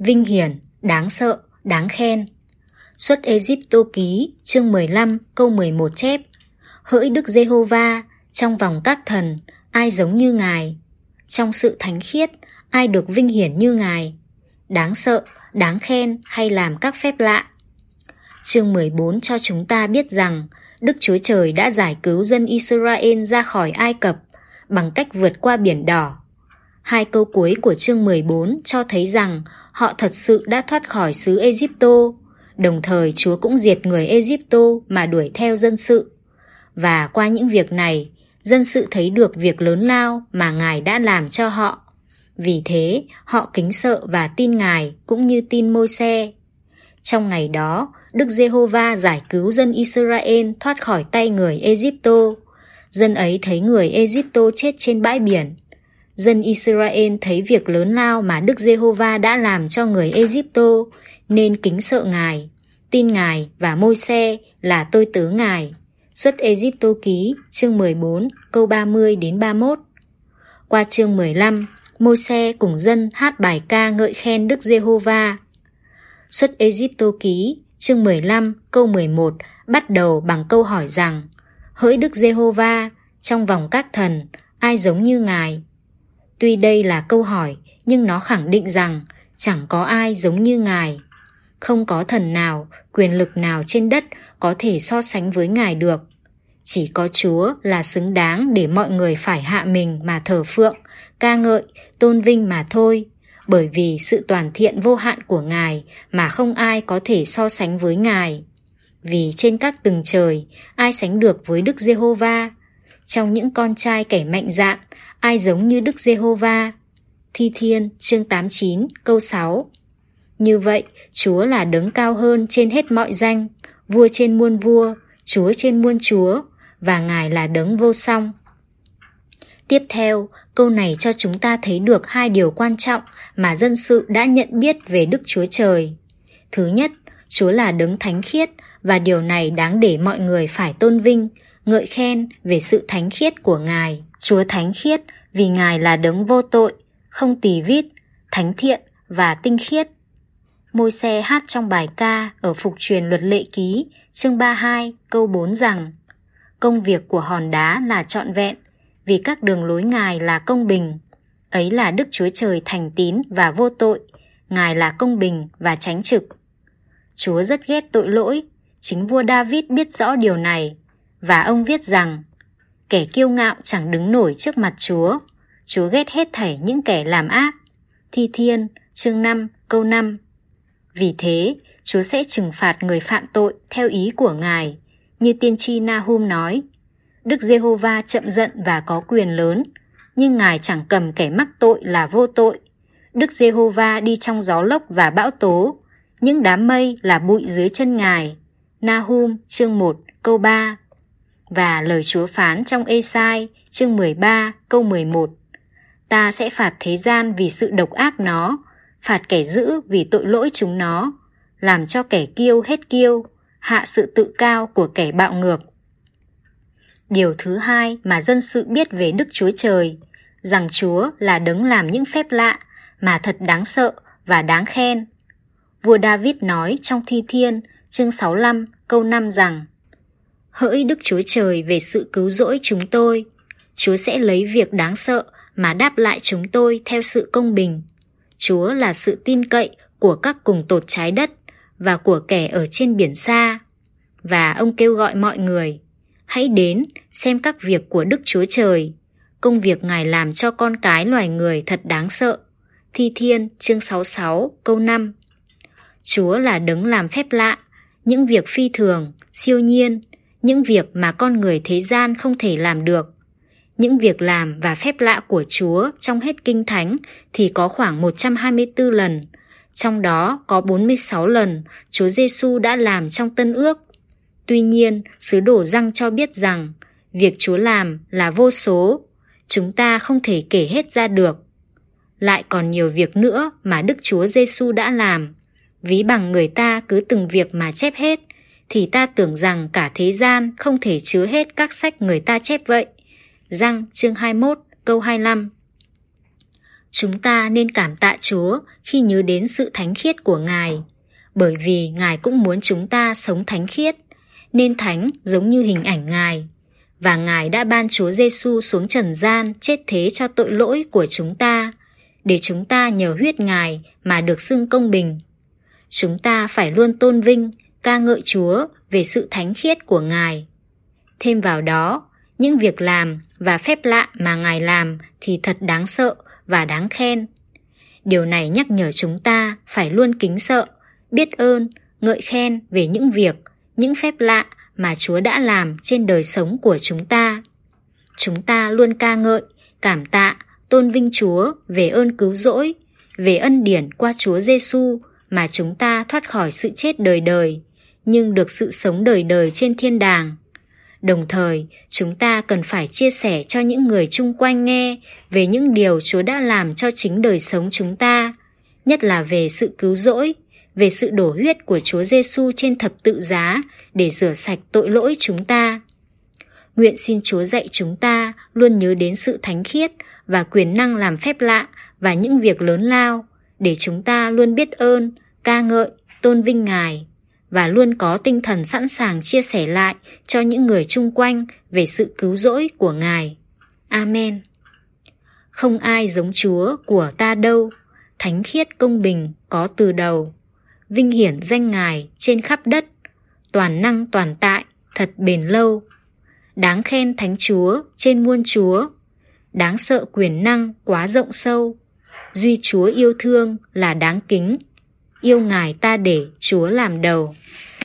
vinh hiển, đáng sợ, đáng khen. Xuất Egypto ký, chương 15, câu 11 chép. Hỡi Đức Giê-hô-va, trong vòng các thần, ai giống như Ngài? Trong sự thánh khiết, ai được vinh hiển như Ngài? Đáng sợ, đáng khen hay làm các phép lạ? Chương 14 cho chúng ta biết rằng Đức Chúa Trời đã giải cứu dân Israel ra khỏi Ai Cập bằng cách vượt qua biển đỏ. Hai câu cuối của chương 14 cho thấy rằng họ thật sự đã thoát khỏi xứ Egypto, đồng thời Chúa cũng diệt người Egypto mà đuổi theo dân sự. Và qua những việc này, dân sự thấy được việc lớn lao mà Ngài đã làm cho họ. Vì thế, họ kính sợ và tin Ngài cũng như tin môi xe. Trong ngày đó, Đức Giê-hô-va giải cứu dân Israel thoát khỏi tay người Egypto. Dân ấy thấy người Egypto chết trên bãi biển. Dân Israel thấy việc lớn lao mà Đức Giê-hô-va đã làm cho người Egypto, nên kính sợ Ngài, tin Ngài và môi xe là tôi tớ Ngài. Xuất Egypto ký, chương 14, câu 30 đến 31. Qua chương 15, môi xe cùng dân hát bài ca ngợi khen Đức Giê-hô-va. Xuất Egypto ký, chương 15, câu 11 bắt đầu bằng câu hỏi rằng Hỡi Đức Giê-hô-va, trong vòng các thần, ai giống như Ngài? Tuy đây là câu hỏi, nhưng nó khẳng định rằng chẳng có ai giống như Ngài. Không có thần nào, quyền lực nào trên đất có thể so sánh với Ngài được. Chỉ có Chúa là xứng đáng để mọi người phải hạ mình mà thờ phượng, ca ngợi, tôn vinh mà thôi bởi vì sự toàn thiện vô hạn của Ngài mà không ai có thể so sánh với Ngài. Vì trên các tầng trời, ai sánh được với Đức Giê-hô-va? Trong những con trai kẻ mạnh dạn, ai giống như Đức Giê-hô-va? Thi Thiên, chương 89, câu 6 Như vậy, Chúa là đấng cao hơn trên hết mọi danh, vua trên muôn vua, Chúa trên muôn chúa, và Ngài là đấng vô song. Tiếp theo, câu này cho chúng ta thấy được hai điều quan trọng mà dân sự đã nhận biết về Đức Chúa Trời. Thứ nhất, Chúa là đấng thánh khiết và điều này đáng để mọi người phải tôn vinh, ngợi khen về sự thánh khiết của Ngài. Chúa thánh khiết vì Ngài là đấng vô tội, không tỳ vít, thánh thiện và tinh khiết. Môi xe hát trong bài ca ở phục truyền luật lệ ký, chương 32, câu 4 rằng Công việc của hòn đá là trọn vẹn, vì các đường lối Ngài là công bình. Ấy là Đức Chúa Trời thành tín và vô tội, Ngài là công bình và tránh trực. Chúa rất ghét tội lỗi, chính vua David biết rõ điều này, và ông viết rằng, kẻ kiêu ngạo chẳng đứng nổi trước mặt Chúa, Chúa ghét hết thảy những kẻ làm ác. Thi Thiên, chương 5, câu 5 Vì thế, Chúa sẽ trừng phạt người phạm tội theo ý của Ngài, như tiên tri Nahum nói, Đức Giê-hô-va chậm giận và có quyền lớn, nhưng Ngài chẳng cầm kẻ mắc tội là vô tội. Đức Giê-hô-va đi trong gió lốc và bão tố, những đám mây là bụi dưới chân Ngài. Nahum chương 1 câu 3 và lời Chúa phán trong Ê-sai chương 13 câu 11 Ta sẽ phạt thế gian vì sự độc ác nó, phạt kẻ dữ vì tội lỗi chúng nó, làm cho kẻ kiêu hết kiêu, hạ sự tự cao của kẻ bạo ngược. Điều thứ hai mà dân sự biết về Đức Chúa Trời, rằng Chúa là đấng làm những phép lạ mà thật đáng sợ và đáng khen. Vua David nói trong Thi Thiên, chương 65, câu 5 rằng Hỡi Đức Chúa Trời về sự cứu rỗi chúng tôi, Chúa sẽ lấy việc đáng sợ mà đáp lại chúng tôi theo sự công bình. Chúa là sự tin cậy của các cùng tột trái đất và của kẻ ở trên biển xa. Và ông kêu gọi mọi người, hãy đến xem các việc của Đức Chúa Trời. Công việc Ngài làm cho con cái loài người thật đáng sợ. Thi Thiên chương 66 câu 5 Chúa là đấng làm phép lạ, những việc phi thường, siêu nhiên, những việc mà con người thế gian không thể làm được. Những việc làm và phép lạ của Chúa trong hết kinh thánh thì có khoảng 124 lần, trong đó có 46 lần Chúa Giêsu đã làm trong Tân Ước. Tuy nhiên, sứ đồ răng cho biết rằng việc Chúa làm là vô số, chúng ta không thể kể hết ra được. Lại còn nhiều việc nữa mà Đức Chúa Giêsu đã làm. Ví bằng người ta cứ từng việc mà chép hết, thì ta tưởng rằng cả thế gian không thể chứa hết các sách người ta chép vậy. Răng chương 21 câu 25 Chúng ta nên cảm tạ Chúa khi nhớ đến sự thánh khiết của Ngài, bởi vì Ngài cũng muốn chúng ta sống thánh khiết, nên thánh giống như hình ảnh Ngài. Và Ngài đã ban Chúa Giêsu xuống trần gian chết thế cho tội lỗi của chúng ta, để chúng ta nhờ huyết Ngài mà được xưng công bình. Chúng ta phải luôn tôn vinh, ca ngợi Chúa về sự thánh khiết của Ngài. Thêm vào đó, những việc làm và phép lạ mà Ngài làm thì thật đáng sợ và đáng khen. Điều này nhắc nhở chúng ta phải luôn kính sợ, biết ơn, ngợi khen về những việc, những phép lạ mà Chúa đã làm trên đời sống của chúng ta. Chúng ta luôn ca ngợi, cảm tạ, tôn vinh Chúa về ơn cứu rỗi, về ân điển qua Chúa Giêsu mà chúng ta thoát khỏi sự chết đời đời, nhưng được sự sống đời đời trên thiên đàng. Đồng thời, chúng ta cần phải chia sẻ cho những người chung quanh nghe về những điều Chúa đã làm cho chính đời sống chúng ta, nhất là về sự cứu rỗi, về sự đổ huyết của Chúa Giêsu trên thập tự giá để rửa sạch tội lỗi chúng ta. Nguyện xin Chúa dạy chúng ta luôn nhớ đến sự thánh khiết và quyền năng làm phép lạ và những việc lớn lao để chúng ta luôn biết ơn, ca ngợi, tôn vinh Ngài và luôn có tinh thần sẵn sàng chia sẻ lại cho những người chung quanh về sự cứu rỗi của Ngài. Amen. Không ai giống Chúa của ta đâu, thánh khiết công bình có từ đầu. Vinh hiển danh Ngài trên khắp đất, toàn năng toàn tại, thật bền lâu. Đáng khen Thánh Chúa trên muôn Chúa, đáng sợ quyền năng quá rộng sâu. Duy Chúa yêu thương là đáng kính, yêu Ngài ta để Chúa làm đầu.